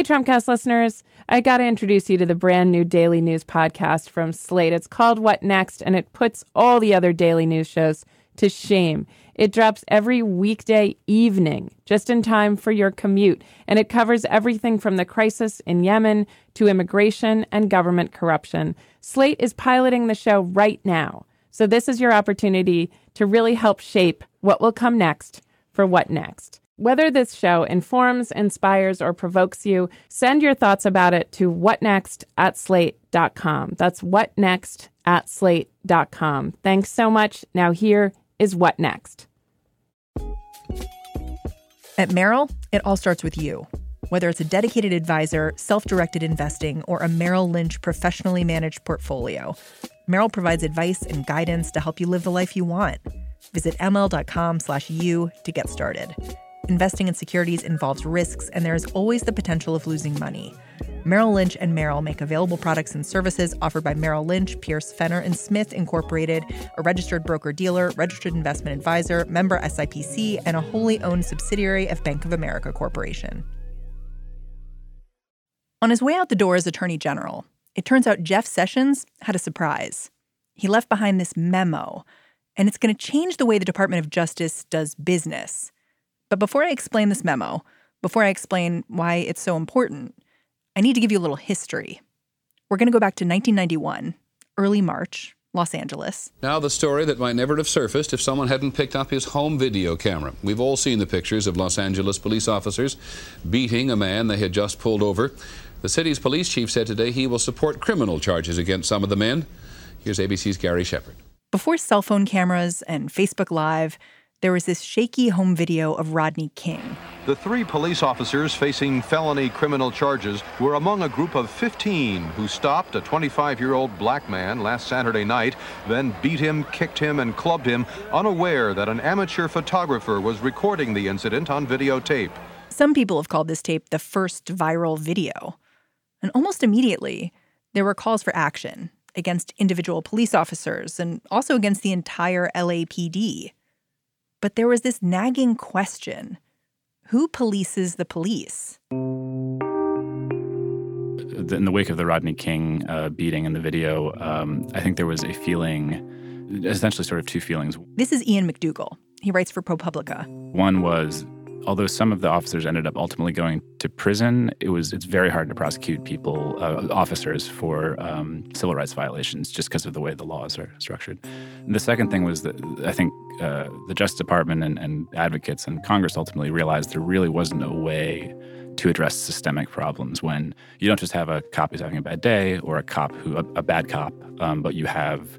Hey, Trumpcast listeners. I got to introduce you to the brand new daily news podcast from Slate. It's called What Next, and it puts all the other daily news shows to shame. It drops every weekday evening, just in time for your commute, and it covers everything from the crisis in Yemen to immigration and government corruption. Slate is piloting the show right now. So, this is your opportunity to really help shape what will come next for What Next. Whether this show informs, inspires, or provokes you, send your thoughts about it to whatnext at slate.com. That's whatnext at slate.com. Thanks so much. Now, here is What Next. At Merrill, it all starts with you. Whether it's a dedicated advisor, self directed investing, or a Merrill Lynch professionally managed portfolio, Merrill provides advice and guidance to help you live the life you want. Visit ml.com slash you to get started. Investing in securities involves risks, and there is always the potential of losing money. Merrill Lynch and Merrill make available products and services offered by Merrill Lynch, Pierce, Fenner, and Smith Incorporated, a registered broker-dealer, registered investment advisor, member SIPC, and a wholly owned subsidiary of Bank of America Corporation. On his way out the door as Attorney General, it turns out Jeff Sessions had a surprise. He left behind this memo, and it's going to change the way the Department of Justice does business. But before I explain this memo, before I explain why it's so important, I need to give you a little history. We're going to go back to 1991, early March, Los Angeles. Now, the story that might never have surfaced if someone hadn't picked up his home video camera. We've all seen the pictures of Los Angeles police officers beating a man they had just pulled over. The city's police chief said today he will support criminal charges against some of the men. Here's ABC's Gary Shepard. Before cell phone cameras and Facebook Live, there was this shaky home video of Rodney King. The three police officers facing felony criminal charges were among a group of 15 who stopped a 25 year old black man last Saturday night, then beat him, kicked him, and clubbed him, unaware that an amateur photographer was recording the incident on videotape. Some people have called this tape the first viral video. And almost immediately, there were calls for action against individual police officers and also against the entire LAPD. But there was this nagging question who polices the police? In the wake of the Rodney King uh, beating in the video, um, I think there was a feeling, essentially, sort of two feelings. This is Ian McDougall. He writes for ProPublica. One was although some of the officers ended up ultimately going to prison, it was it's very hard to prosecute people, uh, officers, for um, civil rights violations just because of the way the laws are structured. And the second thing was that I think uh, the Justice Department and, and advocates and Congress ultimately realized there really wasn't a way to address systemic problems when you don't just have a cop who's having a bad day or a cop who a, a bad cop, um, but you have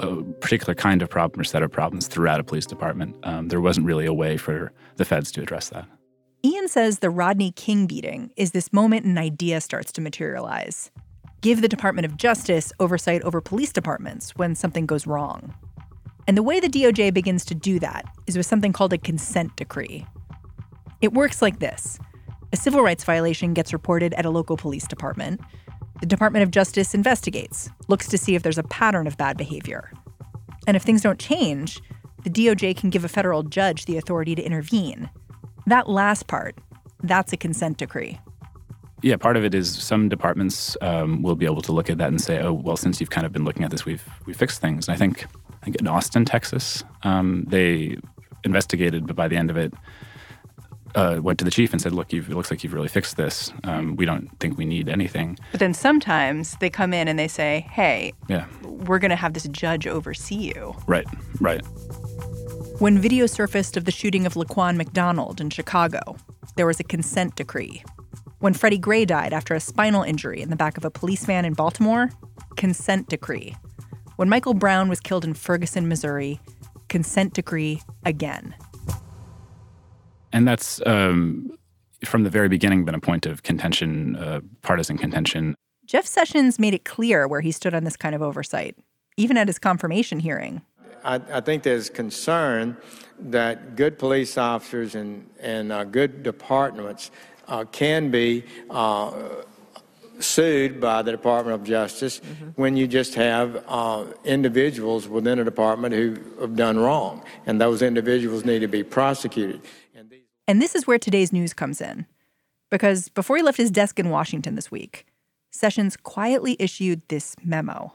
a particular kind of problem or set of problems throughout a police department. Um, there wasn't really a way for the feds to address that. Ian says the Rodney King beating is this moment an idea starts to materialize. Give the Department of Justice oversight over police departments when something goes wrong. And the way the DOJ begins to do that is with something called a consent decree. It works like this a civil rights violation gets reported at a local police department. The Department of Justice investigates, looks to see if there's a pattern of bad behavior. And if things don't change, the DOJ can give a federal judge the authority to intervene. That last part, that's a consent decree. Yeah, part of it is some departments um, will be able to look at that and say, "Oh, well, since you've kind of been looking at this, we've we fixed things." And I think, I think in Austin, Texas, um, they investigated, but by the end of it, uh, went to the chief and said, "Look, it looks like you've really fixed this. Um, we don't think we need anything." But then sometimes they come in and they say, "Hey, yeah, we're going to have this judge oversee you." Right, right. When video surfaced of the shooting of Laquan McDonald in Chicago, there was a consent decree. When Freddie Gray died after a spinal injury in the back of a police van in Baltimore, consent decree. When Michael Brown was killed in Ferguson, Missouri, consent decree again. And that's um, from the very beginning been a point of contention, uh, partisan contention. Jeff Sessions made it clear where he stood on this kind of oversight, even at his confirmation hearing. I, I think there's concern that good police officers and, and uh, good departments uh, can be uh, sued by the Department of Justice mm-hmm. when you just have uh, individuals within a department who have done wrong, and those individuals need to be prosecuted. And this is where today's news comes in. Because before he left his desk in Washington this week, Sessions quietly issued this memo.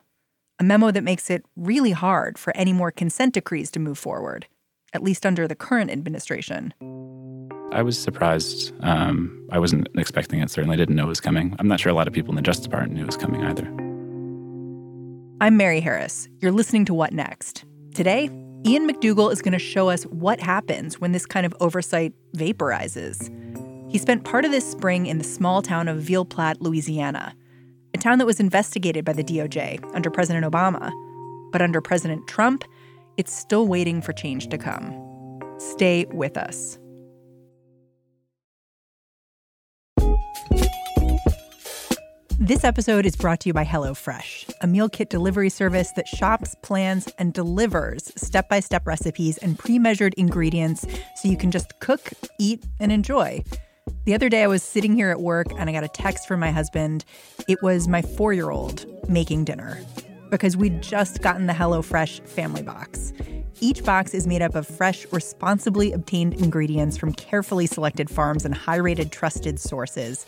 A memo that makes it really hard for any more consent decrees to move forward, at least under the current administration. I was surprised. Um, I wasn't expecting it. Certainly didn't know it was coming. I'm not sure a lot of people in the Justice Department knew it was coming either. I'm Mary Harris. You're listening to What Next. Today, Ian McDougall is going to show us what happens when this kind of oversight vaporizes. He spent part of this spring in the small town of Ville Platte, Louisiana, a town that was investigated by the DOJ under President Obama. But under President Trump, it's still waiting for change to come. Stay with us. This episode is brought to you by HelloFresh, a meal kit delivery service that shops, plans, and delivers step by step recipes and pre measured ingredients so you can just cook, eat, and enjoy. The other day, I was sitting here at work and I got a text from my husband. It was my four year old making dinner because we'd just gotten the HelloFresh family box. Each box is made up of fresh, responsibly obtained ingredients from carefully selected farms and high rated trusted sources.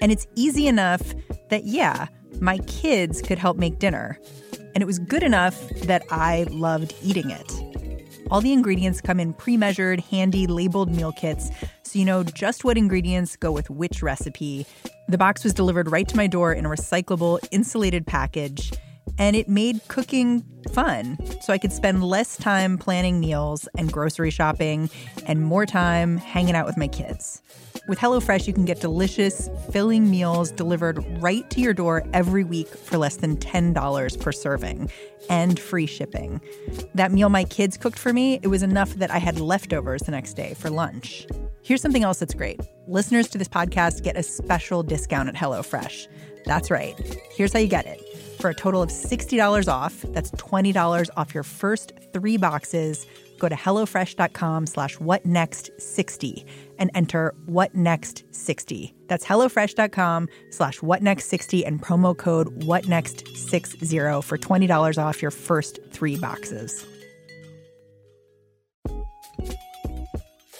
And it's easy enough that, yeah, my kids could help make dinner. And it was good enough that I loved eating it. All the ingredients come in pre measured, handy, labeled meal kits, so you know just what ingredients go with which recipe. The box was delivered right to my door in a recyclable, insulated package, and it made cooking fun. So I could spend less time planning meals and grocery shopping and more time hanging out with my kids. With HelloFresh, you can get delicious, filling meals delivered right to your door every week for less than $10 per serving and free shipping. That meal my kids cooked for me, it was enough that I had leftovers the next day for lunch. Here's something else that's great. Listeners to this podcast get a special discount at HelloFresh. That's right. Here's how you get it. For a total of $60 off, that's $20 off your first three boxes go to HelloFresh.com slash whatnext60 and enter whatnext60. That's HelloFresh.com slash whatnext60 and promo code whatnext60 for $20 off your first three boxes.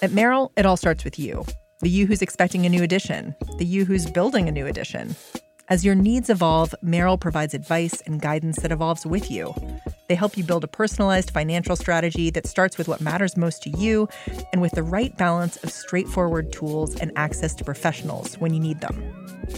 At Merrill, it all starts with you. The you who's expecting a new edition, the you who's building a new edition. As your needs evolve, Merrill provides advice and guidance that evolves with you. They help you build a personalized financial strategy that starts with what matters most to you and with the right balance of straightforward tools and access to professionals when you need them.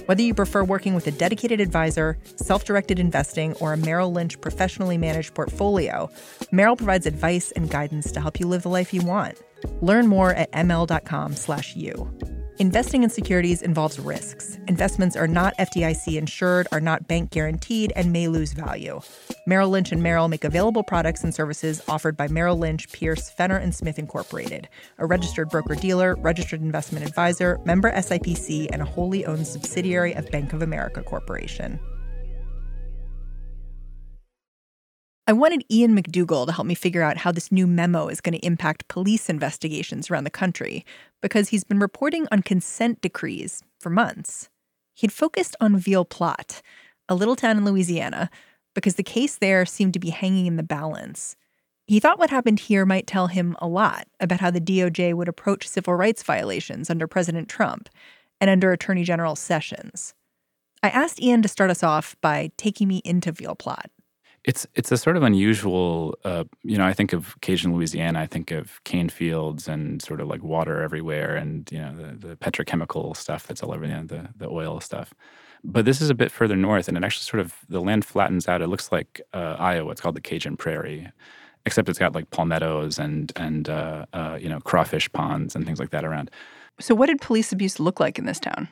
Whether you prefer working with a dedicated advisor, self directed investing, or a Merrill Lynch professionally managed portfolio, Merrill provides advice and guidance to help you live the life you want. Learn more at ml.com/slash you. Investing in securities involves risks. Investments are not FDIC insured, are not bank guaranteed, and may lose value. Merrill Lynch and Merrill make available products and services offered by Merrill Lynch, Pierce, Fenner and Smith Incorporated, a registered broker-dealer, registered investment advisor, member SIPC, and a wholly owned subsidiary of Bank of America Corporation. I wanted Ian McDougall to help me figure out how this new memo is going to impact police investigations around the country because he's been reporting on consent decrees for months. He'd focused on Ville Platte, a little town in Louisiana, because the case there seemed to be hanging in the balance. He thought what happened here might tell him a lot about how the DOJ would approach civil rights violations under President Trump and under Attorney General Sessions. I asked Ian to start us off by taking me into Ville Platte it's it's a sort of unusual. Uh, you know, I think of Cajun, Louisiana. I think of cane fields and sort of like water everywhere, and you know the, the petrochemical stuff that's all over, you know, the the oil stuff. But this is a bit further north, and it actually sort of the land flattens out. It looks like uh, Iowa. It's called the Cajun Prairie, except it's got like palmettos and and uh, uh you know crawfish ponds and things like that around. So, what did police abuse look like in this town?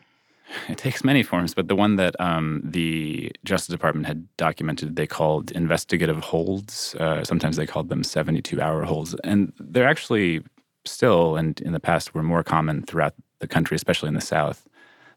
It takes many forms, but the one that um, the Justice Department had documented, they called investigative holds. Uh, sometimes they called them 72 hour holds. And they're actually still, and in the past, were more common throughout the country, especially in the South.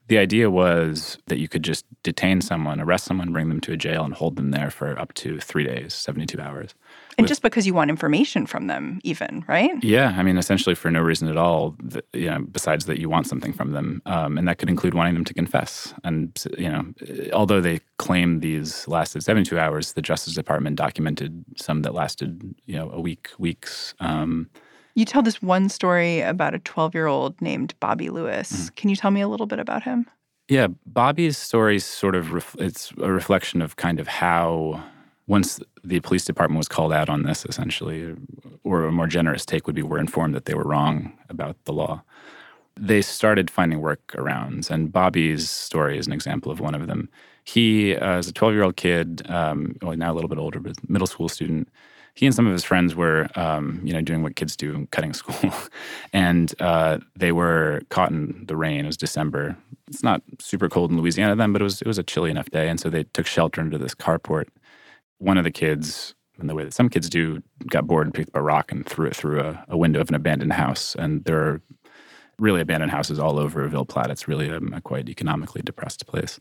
The idea was that you could just detain someone, arrest someone, bring them to a jail, and hold them there for up to three days, 72 hours. And with, just because you want information from them, even, right? Yeah. I mean, essentially for no reason at all, you know, besides that you want something from them. Um, and that could include wanting them to confess. And, you know, although they claim these lasted 72 hours, the Justice Department documented some that lasted, you know, a week, weeks. Um, You tell this one story about a 12 year old named Bobby Lewis. Mm. Can you tell me a little bit about him? Yeah, Bobby's story is sort of ref- it's a reflection of kind of how once the police department was called out on this, essentially, or a more generous take would be we're informed that they were wrong about the law. They started finding workarounds, and Bobby's story is an example of one of them. He, uh, as a 12 year old kid, um, well, now a little bit older, but middle school student, he and some of his friends were, um, you know, doing what kids do, cutting school, and uh, they were caught in the rain. It was December. It's not super cold in Louisiana then, but it was it was a chilly enough day, and so they took shelter under this carport. One of the kids, in the way that some kids do, got bored and picked up a rock and threw it through a, a window of an abandoned house. And there are really abandoned houses all over Ville Platte. It's really a, a quite economically depressed place.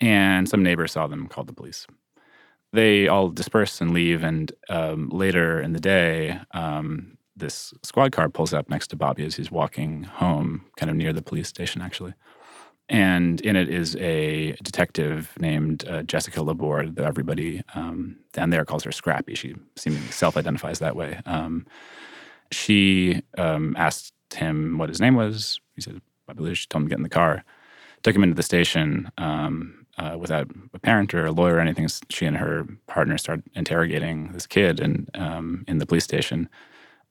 And some neighbors saw them, called the police they all disperse and leave. And um, later in the day, um, this squad car pulls up next to Bobby as he's walking home, kind of near the police station, actually. And in it is a detective named uh, Jessica Laborde, that everybody um, down there calls her Scrappy. She seemingly self identifies that way. Um, she um, asked him what his name was. He said, "I believe." She told him to get in the car, took him into the station. Um, uh, without a parent or a lawyer or anything, she and her partner started interrogating this kid and um, in the police station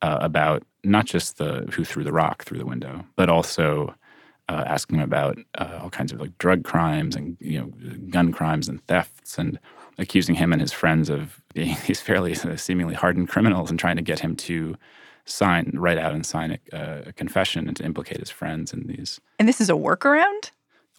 uh, about not just the who threw the rock through the window, but also uh, asking him about uh, all kinds of like drug crimes and you know gun crimes and thefts and accusing him and his friends of being these fairly uh, seemingly hardened criminals and trying to get him to sign, write out and sign a, a confession and to implicate his friends in these. And this is a workaround.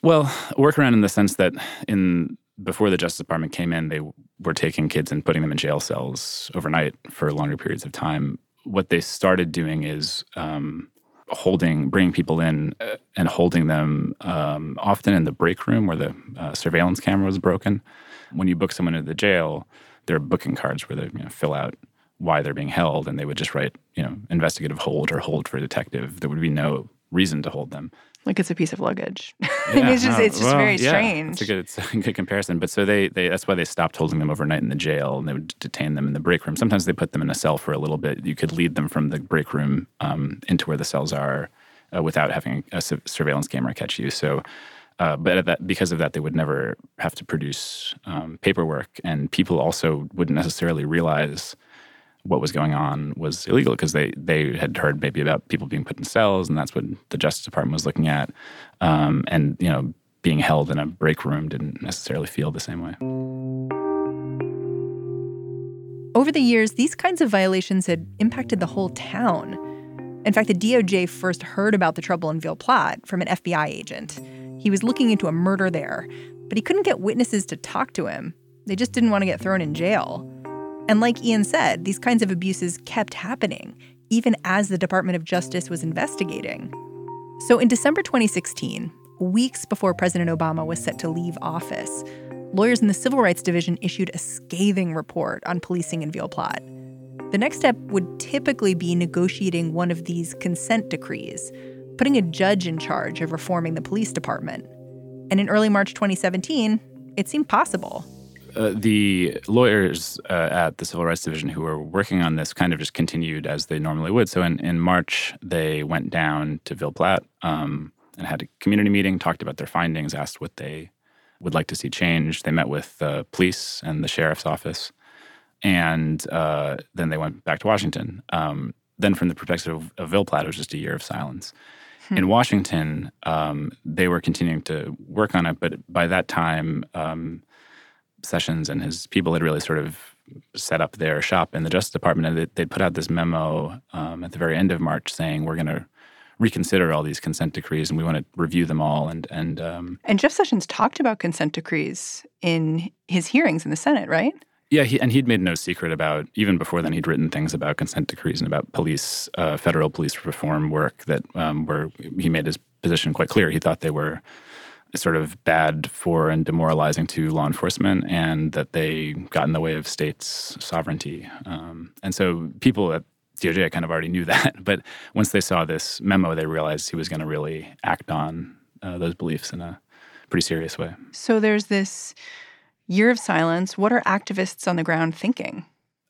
Well, a workaround in the sense that in before the Justice Department came in, they were taking kids and putting them in jail cells overnight for longer periods of time. What they started doing is um, holding, bringing people in uh, and holding them um, often in the break room where the uh, surveillance camera was broken. When you book someone into the jail, there are booking cards where they you know, fill out why they're being held, and they would just write, you know, investigative hold or hold for detective. There would be no reason to hold them like it's a piece of luggage. Yeah, it's just no, it's just well, very strange. Yeah, it's a good it's a good comparison. But so they they that's why they stopped holding them overnight in the jail and they would detain them in the break room. Sometimes they put them in a cell for a little bit. You could lead them from the break room um, into where the cells are uh, without having a su- surveillance camera catch you. So. Uh, but that, because of that, they would never have to produce um, paperwork, and people also wouldn't necessarily realize what was going on was illegal because they they had heard maybe about people being put in cells, and that's what the Justice Department was looking at. Um, and you know, being held in a break room didn't necessarily feel the same way. Over the years, these kinds of violations had impacted the whole town. In fact, the DOJ first heard about the trouble in Ville Platte from an FBI agent. He was looking into a murder there, but he couldn't get witnesses to talk to him. They just didn't want to get thrown in jail. And like Ian said, these kinds of abuses kept happening, even as the Department of Justice was investigating. So in December 2016, weeks before President Obama was set to leave office, lawyers in the Civil Rights Division issued a scathing report on policing in Ville Platte. The next step would typically be negotiating one of these consent decrees, putting a judge in charge of reforming the police department. And in early March 2017, it seemed possible. Uh, the lawyers uh, at the Civil Rights Division who were working on this kind of just continued as they normally would. So in, in March, they went down to Ville Platte um, and had a community meeting, talked about their findings, asked what they would like to see changed. They met with the police and the sheriff's office, and uh, then they went back to Washington. Um, then, from the perspective of, of Ville Platte, it was just a year of silence. Hmm. In Washington, um, they were continuing to work on it, but by that time, um, Sessions and his people had really sort of set up their shop in the Justice Department, and they, would put out this memo um, at the very end of March saying we're going to reconsider all these consent decrees and we want to review them all. And and um, and Jeff Sessions talked about consent decrees in his hearings in the Senate, right? Yeah, he, and he'd made no secret about even before then. He'd written things about consent decrees and about police, uh, federal police reform work that um, were. He made his position quite clear. He thought they were sort of bad for and demoralizing to law enforcement, and that they got in the way of states' sovereignty. Um, and so people at DOJ kind of already knew that, but once they saw this memo, they realized he was going to really act on uh, those beliefs in a pretty serious way. So there's this year of silence. What are activists on the ground thinking?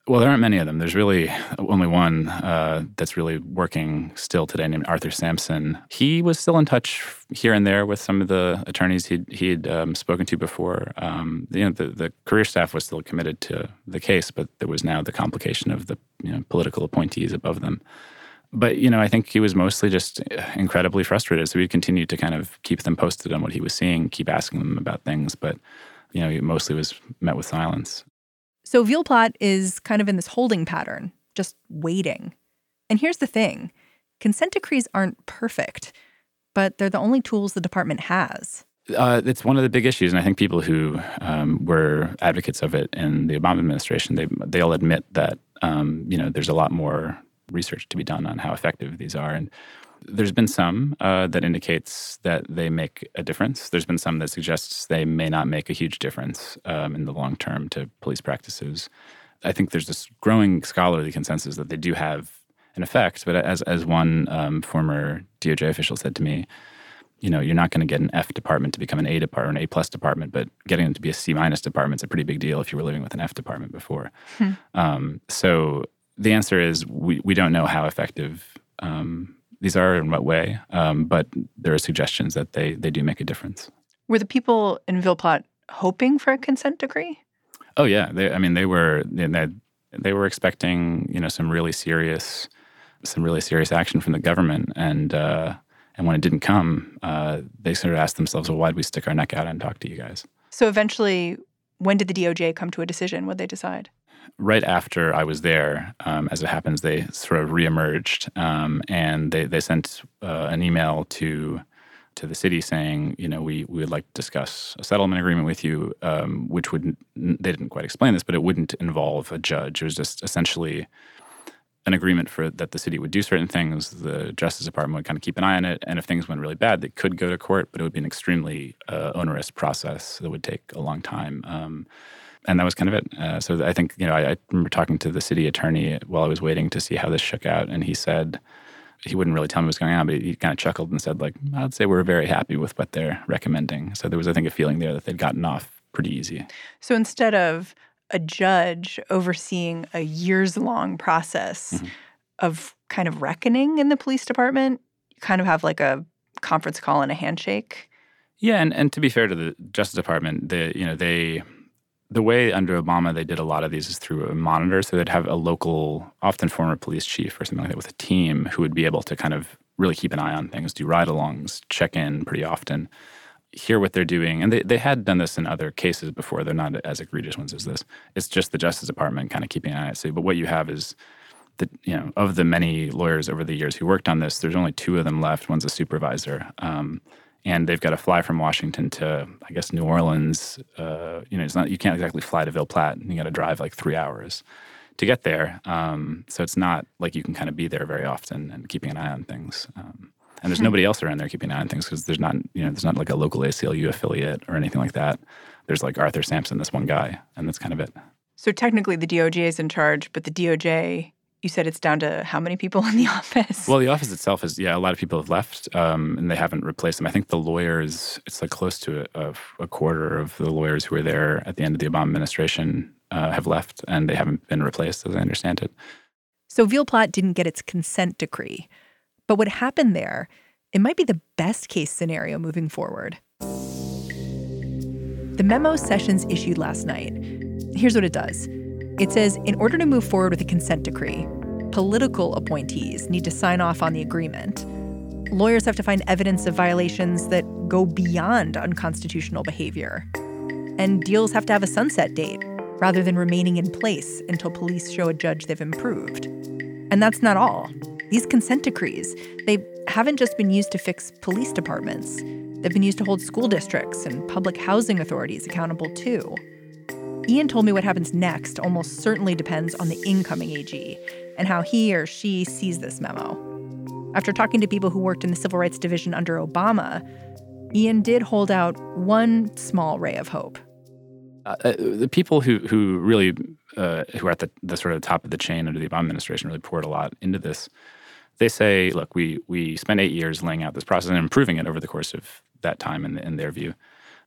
Well, there aren't many of them. There's really only one uh, that's really working still today, named Arthur Sampson. He was still in touch here and there with some of the attorneys he'd, he'd um, spoken to before. Um, you know, the, the career staff was still committed to the case, but there was now the complication of the you know, political appointees above them. But you know, I think he was mostly just incredibly frustrated. So we continued to kind of keep them posted on what he was seeing, keep asking them about things, but you know, he mostly was met with silence. So Ville Platte is kind of in this holding pattern, just waiting. And here's the thing consent decrees aren't perfect, but they're the only tools the department has. Uh, it's one of the big issues, and I think people who um, were advocates of it in the Obama administration, they they'll admit that um, you know there's a lot more research to be done on how effective these are, and there's been some uh, that indicates that they make a difference. There's been some that suggests they may not make a huge difference um, in the long term to police practices. I think there's this growing scholarly consensus that they do have an effect. But as as one um, former DOJ official said to me, you know, you're not going to get an F department to become an A department, an A plus department, but getting them to be a C minus department is a pretty big deal if you were living with an F department before. Hmm. Um, so the answer is we, we don't know how effective um, these are in what way, um, but there are suggestions that they they do make a difference. Were the people in Ville Platte hoping for a consent decree? Oh yeah, they, I mean they were they, they were expecting you know some really serious some really serious action from the government, and uh, and when it didn't come, uh, they sort of asked themselves, well, why did we stick our neck out and talk to you guys? So eventually, when did the DOJ come to a decision? What they decide? Right after I was there, um, as it happens, they sort of reemerged um, and they, they sent uh, an email to to the city saying, you know, we, we would like to discuss a settlement agreement with you, um, which would they didn't quite explain this, but it wouldn't involve a judge. It was just essentially an agreement for that the city would do certain things. The Justice Department would kind of keep an eye on it, and if things went really bad, they could go to court, but it would be an extremely uh, onerous process that would take a long time. Um, and that was kind of it. Uh, so I think you know I, I, remember talking to the city attorney while I was waiting to see how this shook out, and he said he wouldn't really tell me what was going on, but he kind of chuckled and said like I'd say we're very happy with what they're recommending. So there was I think a feeling there that they'd gotten off pretty easy. So instead of a judge overseeing a years long process mm-hmm. of kind of reckoning in the police department, you kind of have like a conference call and a handshake. Yeah, and, and to be fair to the Justice Department, the you know they the way under Obama they did a lot of these is through a monitor. So they'd have a local, often former police chief or something like that with a team who would be able to kind of really keep an eye on things, do ride alongs, check in pretty often, hear what they're doing. And they, they had done this in other cases before. They're not as egregious ones as this. It's just the Justice Department kind of keeping an eye on it. So, but what you have is that, you know, of the many lawyers over the years who worked on this, there's only two of them left. One's a supervisor. Um, and they've got to fly from Washington to, I guess, New Orleans. Uh, you know, it's not you can't exactly fly to Ville Platte. And you got to drive like three hours to get there. Um, so it's not like you can kind of be there very often and keeping an eye on things. Um, and there's hmm. nobody else around there keeping an eye on things because there's not, you know, there's not like a local ACLU affiliate or anything like that. There's like Arthur Sampson, this one guy, and that's kind of it. So technically, the DOJ is in charge, but the DOJ you said it's down to how many people in the office? Well, the office itself is, yeah, a lot of people have left um, and they haven't replaced them. I think the lawyers, it's like close to a, a, quarter of the lawyers who were there at the end of the Obama administration uh, have left and they haven't been replaced, as I understand it. So Ville Platte didn't get its consent decree. But what happened there, it might be the best case scenario moving forward. The memo Sessions issued last night. Here's what it does. It says in order to move forward with a consent decree, political appointees need to sign off on the agreement. Lawyers have to find evidence of violations that go beyond unconstitutional behavior. And deals have to have a sunset date rather than remaining in place until police show a judge they've improved. And that's not all. These consent decrees, they haven't just been used to fix police departments. They've been used to hold school districts and public housing authorities accountable too. Ian told me what happens next almost certainly depends on the incoming AG and how he or she sees this memo. After talking to people who worked in the Civil Rights Division under Obama, Ian did hold out one small ray of hope. Uh, uh, the people who who really uh, who are at the, the sort of top of the chain under the Obama administration really poured a lot into this. They say, look, we we spent eight years laying out this process and improving it over the course of that time, in, in their view,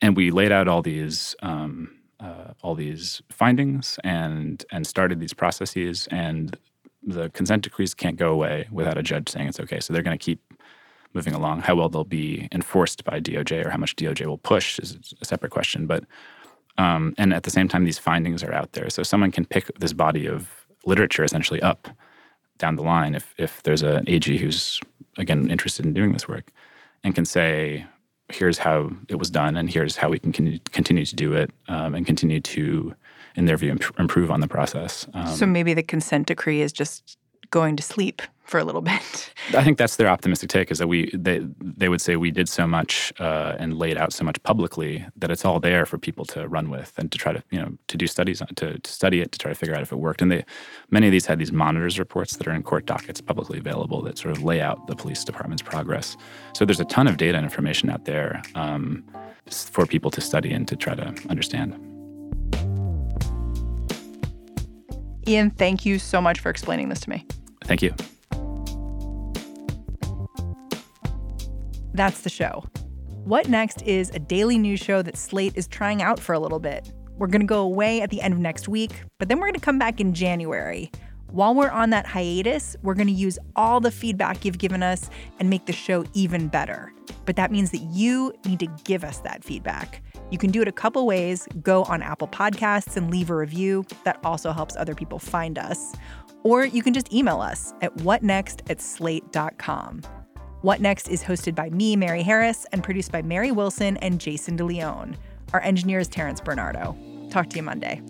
and we laid out all these um, uh, all these findings and and started these processes, and the consent decrees can't go away without a judge saying it's okay. So they're going to keep moving along. How well they'll be enforced by DOJ or how much DOJ will push is a separate question. But um, and at the same time, these findings are out there, so someone can pick this body of literature essentially up down the line if if there's an AG who's again interested in doing this work and can say here's how it was done and here's how we can continue to do it um, and continue to in their view improve on the process. Um, so maybe the consent decree is just going to sleep for a little bit. I think that's their optimistic take is that we they they would say we did so much uh, and laid out so much publicly that it's all there for people to run with and to try to you know to do studies on to, to study it to try to figure out if it worked. And they many of these had these monitors reports that are in court dockets publicly available that sort of lay out the police department's progress. So there's a ton of data and information out there um, for people to study and to try to understand. Ian, thank you so much for explaining this to me. Thank you. That's the show. What Next is a daily news show that Slate is trying out for a little bit. We're going to go away at the end of next week, but then we're going to come back in January. While we're on that hiatus, we're going to use all the feedback you've given us and make the show even better. But that means that you need to give us that feedback. You can do it a couple ways. Go on Apple Podcasts and leave a review. That also helps other people find us. Or you can just email us at whatnext at slate.com. What Next is hosted by me, Mary Harris, and produced by Mary Wilson and Jason DeLeon. Our engineer is Terrence Bernardo. Talk to you Monday.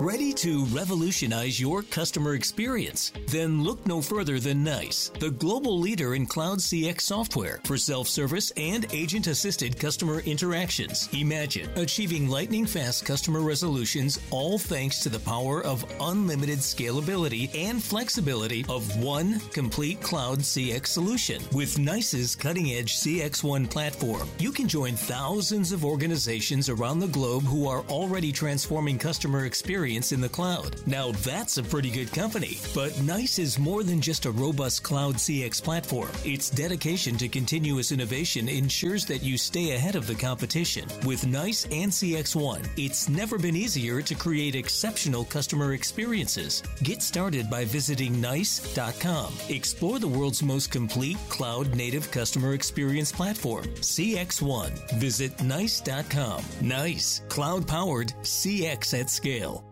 Ready to revolutionize your customer experience? Then look no further than NICE, the global leader in cloud CX software for self service and agent assisted customer interactions. Imagine achieving lightning fast customer resolutions, all thanks to the power of unlimited scalability and flexibility of one complete cloud CX solution. With NICE's cutting edge CXone platform, you can join thousands of organizations around the globe who are already transforming customer experience experience in the cloud. Now that's a pretty good company. But NICE is more than just a robust cloud CX platform. Its dedication to continuous innovation ensures that you stay ahead of the competition. With NICE and CXone, it's never been easier to create exceptional customer experiences. Get started by visiting NICE.com. Explore the world's most complete cloud native customer experience platform, CXone. Visit NICE.com. NICE, cloud powered CX at scale.